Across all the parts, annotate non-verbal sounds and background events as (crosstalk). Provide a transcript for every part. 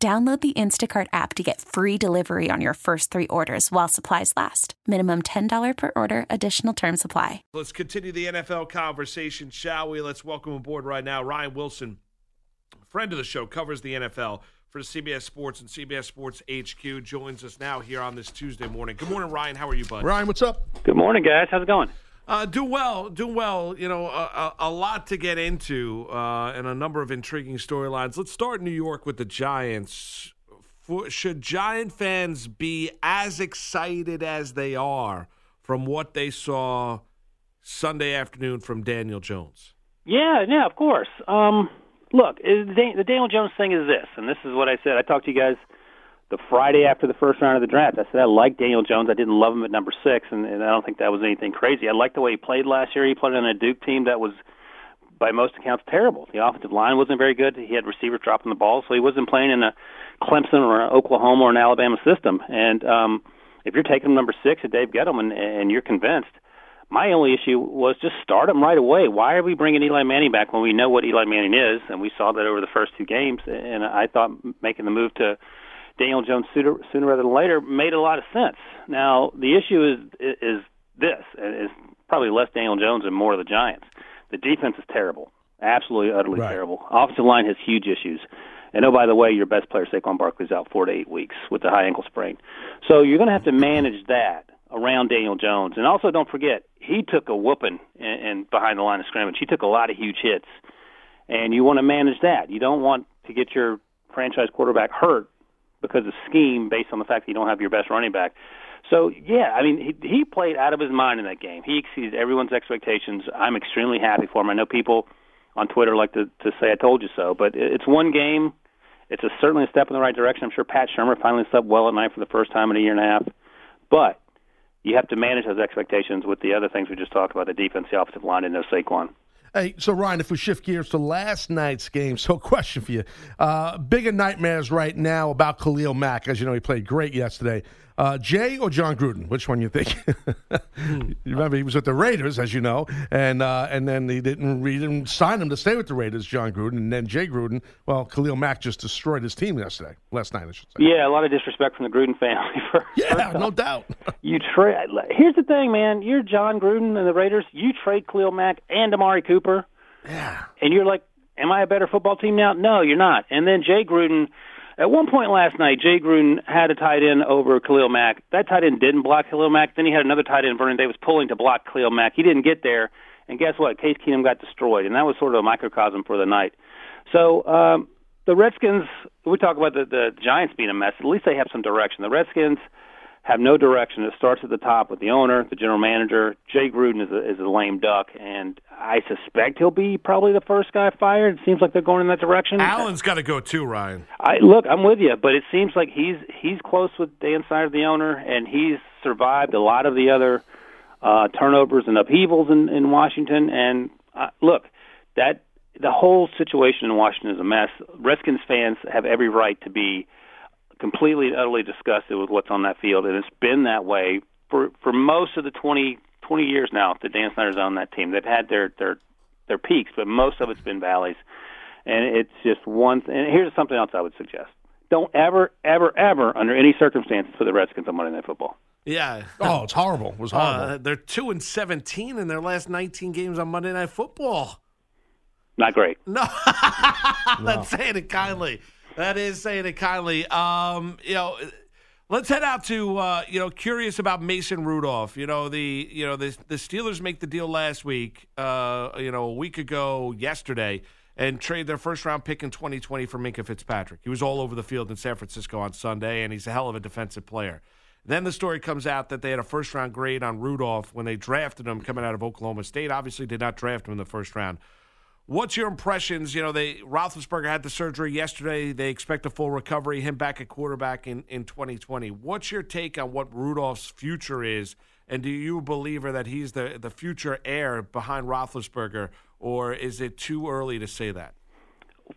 Download the Instacart app to get free delivery on your first three orders while supplies last. Minimum $10 per order, additional term supply. Let's continue the NFL conversation, shall we? Let's welcome aboard right now Ryan Wilson, friend of the show, covers the NFL for CBS Sports and CBS Sports HQ, joins us now here on this Tuesday morning. Good morning, Ryan. How are you, bud? Ryan, what's up? Good morning, guys. How's it going? Uh, do well, do well. You know, a, a, lot to get into uh, and a number of intriguing storylines. Let's start New York with the Giants. For, should Giant fans be as excited as they are from what they saw Sunday afternoon from Daniel Jones? Yeah, yeah, of course. Um, look, the Daniel Jones thing is this, and this is what I said. I talked to you guys the Friday after the first round of the draft. I said I liked Daniel Jones. I didn't love him at number six, and, and I don't think that was anything crazy. I liked the way he played last year. He played on a Duke team that was, by most accounts, terrible. The offensive line wasn't very good. He had receivers dropping the ball, so he wasn't playing in a Clemson or an Oklahoma or an Alabama system. And um, if you're taking number six at Dave Gettleman and you're convinced, my only issue was just start him right away. Why are we bringing Eli Manning back when we know what Eli Manning is? And we saw that over the first two games. And I thought making the move to Daniel Jones sooner, sooner rather than later made a lot of sense. Now the issue is is this: is probably less Daniel Jones and more of the Giants. The defense is terrible, absolutely utterly right. terrible. Offensive line has huge issues. And oh, by the way, your best player Saquon Barkley is out four to eight weeks with the high ankle sprain. So you're going to have to manage that around Daniel Jones. And also, don't forget, he took a whooping and, and behind the line of scrimmage. He took a lot of huge hits, and you want to manage that. You don't want to get your franchise quarterback hurt because of scheme based on the fact that you don't have your best running back. So yeah, I mean he he played out of his mind in that game. He exceeded everyone's expectations. I'm extremely happy for him. I know people on Twitter like to to say I told you so, but it's one game. It's a, certainly a step in the right direction. I'm sure Pat Shurmur finally slept well at night for the first time in a year and a half. But you have to manage those expectations with the other things we just talked about: the defense, the offensive line, and no Saquon. Hey, so Ryan, if we shift gears to last night's game, so question for you: uh, bigger nightmares right now about Khalil Mack, as you know, he played great yesterday. Uh, Jay or Jon Gruden? Which one you think? (laughs) you remember he was with the Raiders, as you know, and uh, and then he didn't he didn't sign him to stay with the Raiders, Jon Gruden, and then Jay Gruden. Well, Khalil Mack just destroyed his team yesterday, last night, I should say. Yeah, a lot of disrespect from the Gruden family. (laughs) For, yeah, no doubt. (laughs) you trade. Here's the thing, man. You're Jon Gruden and the Raiders. You trade Khalil Mack and Amari Cooper. Yeah. And you're like, am I a better football team now? No, you're not. And then Jay Gruden at one point last night, Jay Gruden had a tight end over Khalil Mack. That tight end didn't block Khalil Mack. Then he had another tight end, Vernon Davis, pulling to block Khalil Mack. He didn't get there. And guess what? Case Keenum got destroyed. And that was sort of a microcosm for the night. So um, the Redskins, we talk about the, the Giants being a mess. At least they have some direction. The Redskins – have no direction. It starts at the top with the owner, the general manager. Jay Gruden is a, is a lame duck, and I suspect he'll be probably the first guy fired. It seems like they're going in that direction. Allen's got to go too, Ryan. I look, I'm with you, but it seems like he's he's close with Dan Snyder, the owner, and he's survived a lot of the other uh, turnovers and upheavals in, in Washington. And uh, look, that the whole situation in Washington is a mess. Redskins fans have every right to be completely and utterly disgusted with what's on that field, and it's been that way for for most of the 20, 20 years now that Dan Snyder's on that team. They've had their their their peaks, but most of it's been valleys, and it's just one. Th- and here's something else I would suggest: don't ever, ever, ever, under any circumstances, put the Redskins on Monday Night Football. Yeah. Oh, it's horrible. It was horrible. Uh, they're two and seventeen in their last nineteen games on Monday Night Football. Not great. No, (laughs) that's saying it kindly. That is saying it kindly. Um, you know, let's head out to uh, you know curious about Mason Rudolph. You know the you know the the Steelers make the deal last week. Uh, you know a week ago yesterday. And trade their first round pick in 2020 for Minkah Fitzpatrick. He was all over the field in San Francisco on Sunday, and he's a hell of a defensive player. Then the story comes out that they had a first round grade on Rudolph when they drafted him coming out of Oklahoma State. Obviously, did not draft him in the first round. What's your impressions? You know, they Roethlisberger had the surgery yesterday. They expect a full recovery. Him back at quarterback in in 2020. What's your take on what Rudolph's future is? And do you believe that he's the the future heir behind Roethlisberger, or is it too early to say that?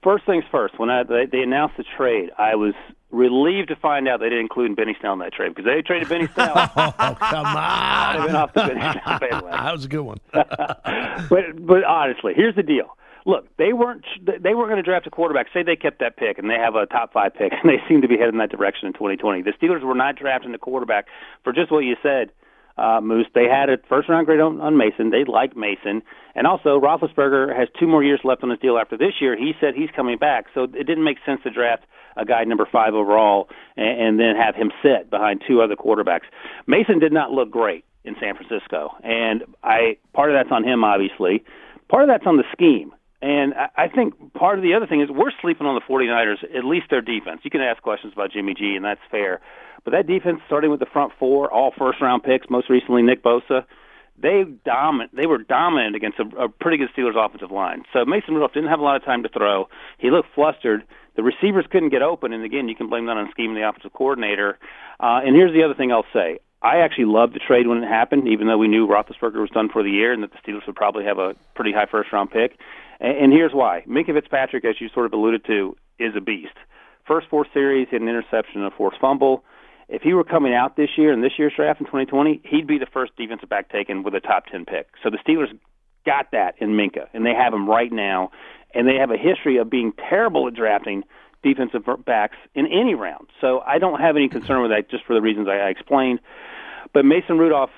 First things first. When I, they, they announced the trade, I was relieved to find out they didn't include Benny Snell in that trade because they traded Benny Snell. (laughs) oh, come on! I'd have been off the Benny Snell bandwagon. (laughs) that was a good one. (laughs) but but honestly, here's the deal. Look, they weren't they weren't going to draft a quarterback. Say they kept that pick and they have a top five pick, and (laughs) they seem to be heading in that direction in 2020. The Steelers were not drafting a quarterback for just what you said uh, Moose. They had a first round grade on, on Mason. They liked Mason, and also Roethlisberger has two more years left on his deal after this year. He said he's coming back, so it didn't make sense to draft a guy number five overall and, and then have him sit behind two other quarterbacks. Mason did not look great in San Francisco, and I part of that's on him, obviously. Part of that's on the scheme. And I think part of the other thing is we're sleeping on the 49ers, at least their defense. You can ask questions about Jimmy G, and that's fair. But that defense, starting with the front four, all first round picks, most recently Nick Bosa, they dominant. They were dominant against a, a pretty good Steelers offensive line. So Mason Rudolph didn't have a lot of time to throw. He looked flustered. The receivers couldn't get open, and again, you can blame that on scheming the offensive coordinator. Uh, and here's the other thing I'll say: I actually loved the trade when it happened, even though we knew Roethlisberger was done for the year and that the Steelers would probably have a pretty high first round pick. And, and here's why: Minkah Fitzpatrick, as you sort of alluded to, is a beast. First four series, an interception and a forced fumble. If he were coming out this year in this year's draft in 2020, he'd be the first defensive back taken with a top 10 pick. So the Steelers got that in Minkah, and they have him right now. And they have a history of being terrible at drafting defensive backs in any round. So I don't have any concern with that, just for the reasons I explained. But Mason Rudolph,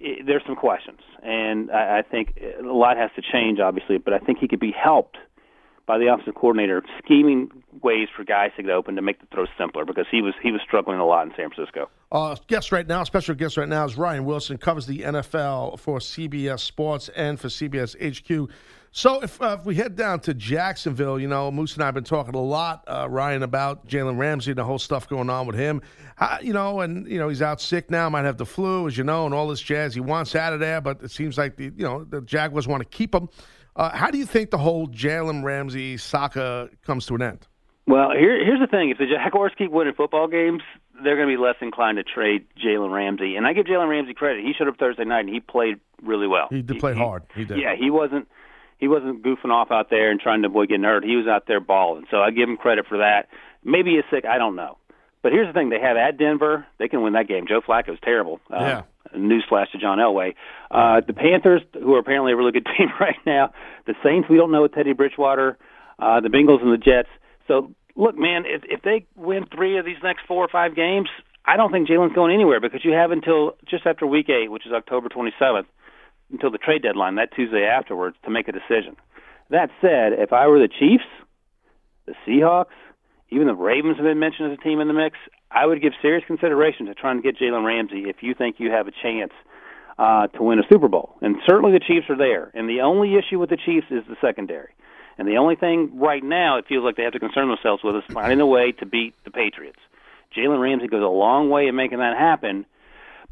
there's some questions, and I, I think a lot has to change, obviously. But I think he could be helped by the offensive coordinator scheming ways for guys to get open to make the throw simpler because he was he was struggling a lot in San Francisco. Uh, guest right now, special guest right now is Ryan Wilson, covers the NFL for CBS Sports and for CBS HQ. So if, uh, if we head down to Jacksonville, you know, Moose and I have been talking a lot, uh, Ryan, about Jalen Ramsey and the whole stuff going on with him. you know, and you know he's out sick now, might have the flu, as you know, and all this jazz. He wants out of there, but it seems like the you know the Jaguars want to keep him. Uh, how do you think the whole Jalen Ramsey saga comes to an end? Well, here, here's the thing: if the Jaguars keep winning football games, they're going to be less inclined to trade Jalen Ramsey. And I give Jalen Ramsey credit; he showed up Thursday night and he played really well. He did play he, hard. He did. Yeah, he wasn't he wasn't goofing off out there and trying to avoid getting hurt. He was out there balling. So I give him credit for that. Maybe he's sick. I don't know. But here's the thing: they have at Denver. They can win that game. Joe Flacco's terrible. Uh, yeah. Newsflash to John Elway. Uh, the Panthers, who are apparently a really good (laughs) team right now. The Saints, we don't know with Teddy Bridgewater. Uh, the Bengals and the Jets. So look, man, if, if they win three of these next four or five games, I don't think Jalen's going anywhere because you have until just after Week Eight, which is October 27th, until the trade deadline that Tuesday afterwards to make a decision. That said, if I were the Chiefs, the Seahawks, even the Ravens have been mentioned as a team in the mix. I would give serious consideration to trying to get Jalen Ramsey if you think you have a chance uh, to win a Super Bowl. And certainly the Chiefs are there. And the only issue with the Chiefs is the secondary. And the only thing right now it feels like they have to concern themselves with is finding a way to beat the Patriots. Jalen Ramsey goes a long way in making that happen,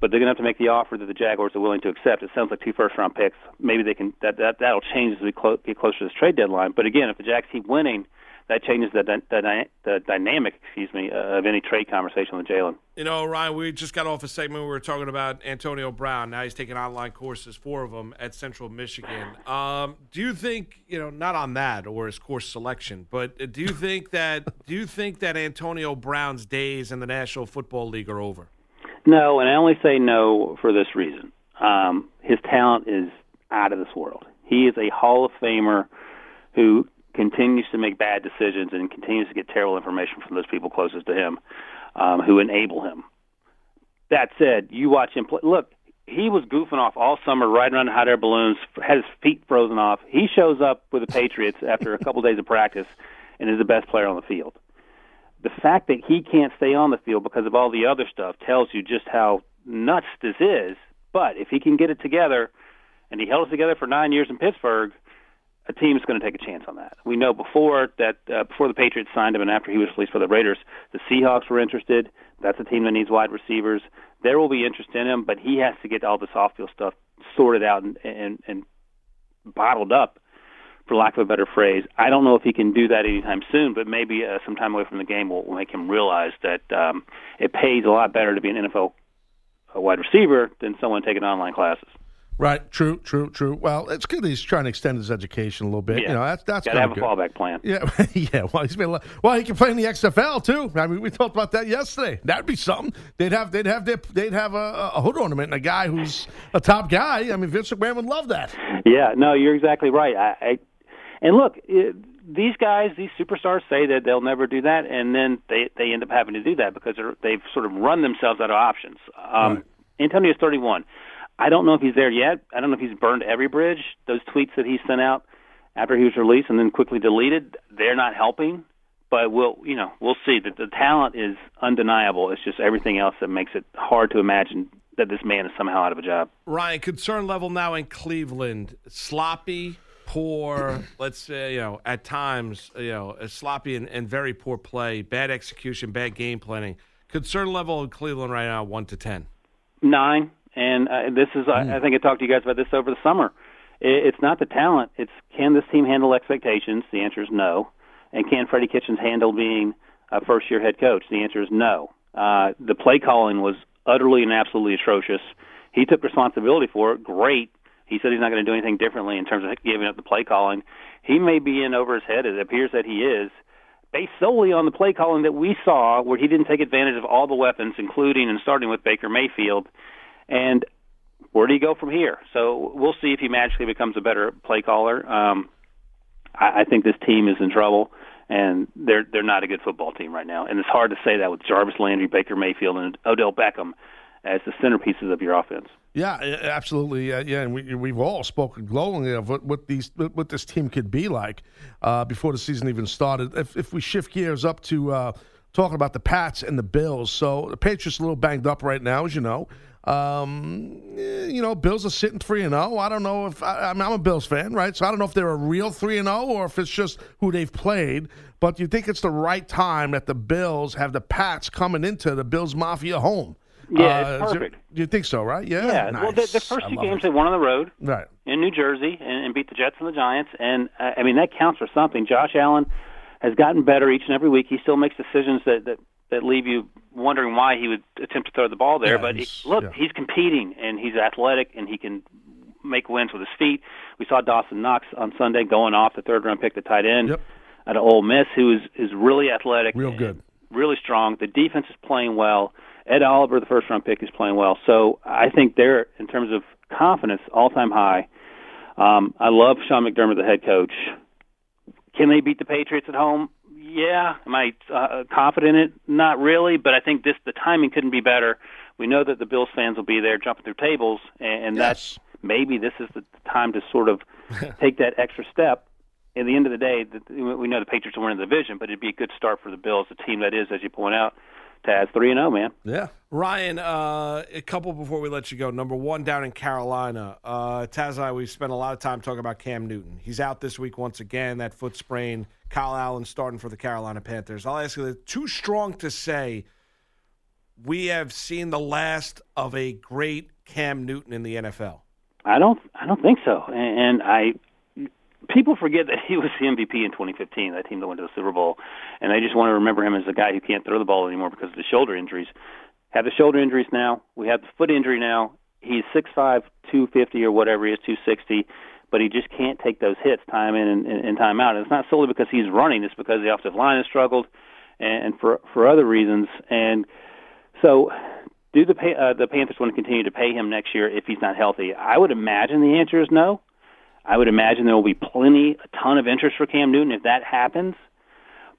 but they're going to have to make the offer that the Jaguars are willing to accept. It sounds like two first round picks. Maybe they can that that that'll change as we clo- get closer to this trade deadline. But again, if the Jags keep winning, that changes the, the, the dynamic, excuse me, uh, of any trade conversation with Jalen. You know, Ryan, we just got off a segment we were talking about Antonio Brown. Now he's taking online courses, four of them at Central Michigan. Um, do you think, you know, not on that or his course selection, but do you think that do you think that Antonio Brown's days in the National Football League are over? No, and I only say no for this reason. Um, his talent is out of this world. He is a Hall of Famer who continues to make bad decisions and continues to get terrible information from those people closest to him um, who enable him. That said, you watch him play. Look, he was goofing off all summer, riding around hot air balloons, had his feet frozen off. He shows up with the Patriots after a couple (laughs) days of practice and is the best player on the field. The fact that he can't stay on the field because of all the other stuff tells you just how nuts this is. But if he can get it together, and he held it together for nine years in Pittsburgh – a team is going to take a chance on that. We know before that uh, before the Patriots signed him and after he was released for the Raiders, the Seahawks were interested. That's a team that needs wide receivers. There will be interest in him, but he has to get all this off-field stuff sorted out and and, and bottled up for lack of a better phrase. I don't know if he can do that anytime soon, but maybe uh, some time away from the game will, will make him realize that um, it pays a lot better to be an NFL wide receiver than someone taking online classes. Right. True. True. True. Well, it's good that he's trying to extend his education a little bit. Yeah. You know, that's that's Got to have good. a fallback plan. Yeah, (laughs) yeah. Well, he's been well. He can play in the XFL too. I mean, we talked about that yesterday. That'd be something. They'd have they'd have their, they'd have a, a hood ornament and a guy who's a top guy. I mean, Vince McMahon would love that. Yeah, no, you're exactly right. I, I and look, it, these guys, these superstars say that they'll never do that, and then they they end up having to do that because they're, they've sort of run themselves out of options. Um, Right. Antonio's 31. I don't know if he's there yet. I don't know if he's burned every bridge. Those tweets that he sent out after he was released and then quickly deleted, they're not helping. But we'll, you know, we'll see. That the talent is undeniable. It's just everything else that makes it hard to imagine that this man is somehow out of a job. Ryan, concern level now in Cleveland: sloppy, poor. let's say you know at times you know a sloppy and, and very poor play, bad execution, bad game planning. Concern level in Cleveland right now one to ten. nine, and uh, this is I, I think I talked to you guys about this over the summer. It, it's not the talent; it's can this team handle expectations? The answer is no. And can Freddie Kitchens handle being a first-year head coach? The answer is no. Uh, the play calling was utterly and absolutely atrocious. He took responsibility for it. Great. He said he's not going to do anything differently in terms of giving up the play calling. He may be in over his head. It appears that he is based solely on the play calling that we saw, where he didn't take advantage of all the weapons, including and starting with Baker Mayfield. And where do you go from here? So we'll see if he magically becomes a better play caller. Um, I, I think this team is in trouble, and they're they're not a good football team right now. And it's hard to say that with Jarvis Landry, Baker Mayfield, and Odell Beckham as the centerpieces of your offense. Yeah, absolutely. Yeah, and we, we've all spoken glowingly of what, what these what this team could be like uh, before the season even started. If, if we shift gears up to uh, talking about the Pats and the Bills, so the Patriots a little banged up right now, as you know. Um, eh, you know, Bills are sitting three and zero. I don't know if I, I mean, I'm a Bills fan, right? So I don't know if they're a real three and zero or if it's just who they've played. But you think it's the right time that the Bills have the Pats coming into the Bills Mafia home? Yeah, Uh, there- perfect. You think so? Right? Yeah. Yeah, well, the, the first two games it. they won on the road Right. in New Jersey and, and beat the Jets and the Giants, and uh, I mean that counts for something. Josh Allen has gotten better each and every week. He still makes decisions that that, that leave you wondering why he would attempt to throw the ball there. Yeah, but he, look, yeah. he's competing and he's athletic and he can make wins with his feet. We saw Dawson Knox on Sunday going off the third round pick, the tight end Yep. at Ole Miss, who is is really athletic, Real good. really strong. The defense is playing well. Ed Oliver, the first round pick, is playing well. So I think they're in terms of confidence all time high. Um, I love Sean McDermott, the head coach. Can they beat the Patriots at home? Yeah. Am I uh, confident in it? Not really, but I think this the timing couldn't be better. We know that the Bills fans will be there jumping through tables, and, and that's maybe this is the time to sort of (laughs) take that extra step. At the end of the day, we know the Patriots will win the division, but it'd be a good start for the Bills, a team that is, as you point out, Taz three and zero, man. Yeah. Ryan, uh, a couple before we let you go. Number one, down in Carolina, uh, Taz and I, we spent a lot of time talking about Cam Newton. He's out this week once again, that foot sprain. Kyle Allen starting for the Carolina Panthers. I'll ask you, too strong to say we have seen the last of a great Cam Newton in the NFL. I don't, I don't think so. And, and I, people forget that he was the MVP in 2015, that team that went to the Super Bowl, and they just want to remember him as a guy who can't throw the ball anymore because of the shoulder injuries. Have the shoulder injuries now. We have the foot injury now. He's six five, two fifty, or whatever he is, 260, but he just can't take those hits time in and, and, time out. And it's not solely because he's running; it's because the offensive line has struggled, and, for for other reasons. And so, do the uh, the Panthers want to continue to pay him next year if he's not healthy? I would imagine the answer is no. I would imagine there will be plenty, a ton of interest for Cam Newton if that happens.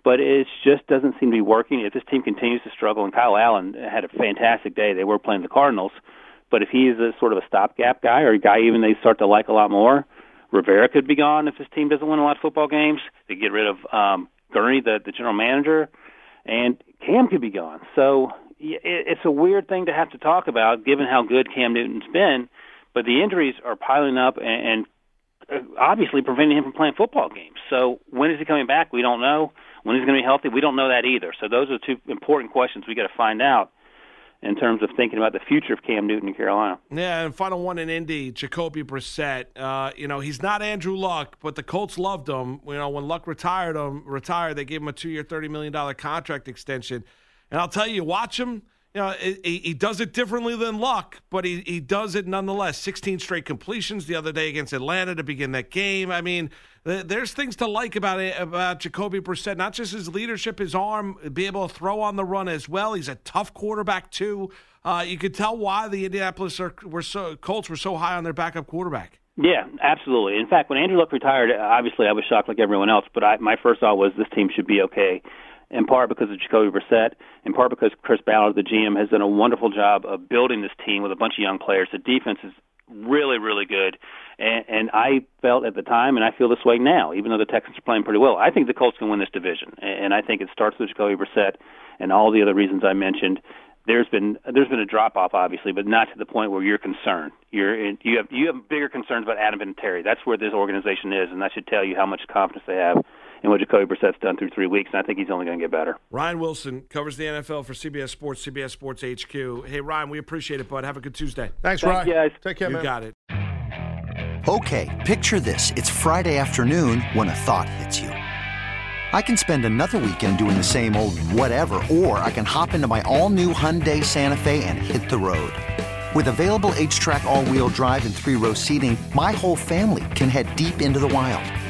But it just doesn't seem to be working. If this team continues to struggle, and Kyle Allen had a fantastic day, they were playing the Cardinals. But if he's a sort of a stopgap guy or a guy even they start to like a lot more, Rivera could be gone if this team doesn't win a lot of football games. They get rid of um, Hurney, the, the general manager, and Cam could be gone. So it, it's a weird thing to have to talk about, given how good Cam Newton's been. But the injuries are piling up and, and obviously preventing him from playing football games. So when is he coming back? We don't know. When he's going to be healthy? We don't know that either. So those are two important questions we got to find out. in terms of thinking about the future of Cam Newton in Carolina. Yeah, and final one in Indy, Jacoby Brissett. Uh, you know, he's not Andrew Luck, but the Colts loved him. You know, when Luck retired him, retired, they gave him a two-year, thirty million dollar contract extension. And I'll tell you, watch him. Know, he, he does it differently than Luck, but he, he does it nonetheless. 16 straight completions the other day against Atlanta to begin that game. I mean, there's things to like about it, about Jacoby Brissett. Not just his leadership, his arm, be able to throw on the run as well. He's a tough quarterback too. Uh, you could tell why the Indianapolis are, were so Colts were so high on their backup quarterback. Yeah, absolutely. In fact, when Andrew Luck retired, obviously I was shocked like everyone else. But I, my first thought was this team should be okay in part because of Jacoby Brissett, in part because Chris Ballard, the GM, has done a wonderful job of building this team with a bunch of young players. The defense is really, really good. And, and I felt at the time, and I feel this way now, even though the Texans are playing pretty well, I think the Colts can win this division. And I think it starts with Jacoby Brissett and all the other reasons I mentioned. There's been there's been a drop off, obviously, but not to the point where you're concerned. You're in, you have you have bigger concerns about Adam Vinatieri. That's where this organization is, and that should tell you how much confidence they have and what Jacoby Brissett's done through three weeks, and I think he's only going to get better. Ryan Wilson covers the NFL for CBS Sports, CBS Sports HQ. Hey, Ryan, we appreciate it, bud. Have a good Tuesday. Thanks, Ryan. You guys. Take care, you man. got it. Okay, picture this. It's Friday afternoon when a thought hits you. I can spend another weekend doing the same old whatever, or I can hop into my all-new Hyundai Santa Fe and hit the road. With available H-Track all-wheel drive and three-row seating, my whole family can head deep into the wild.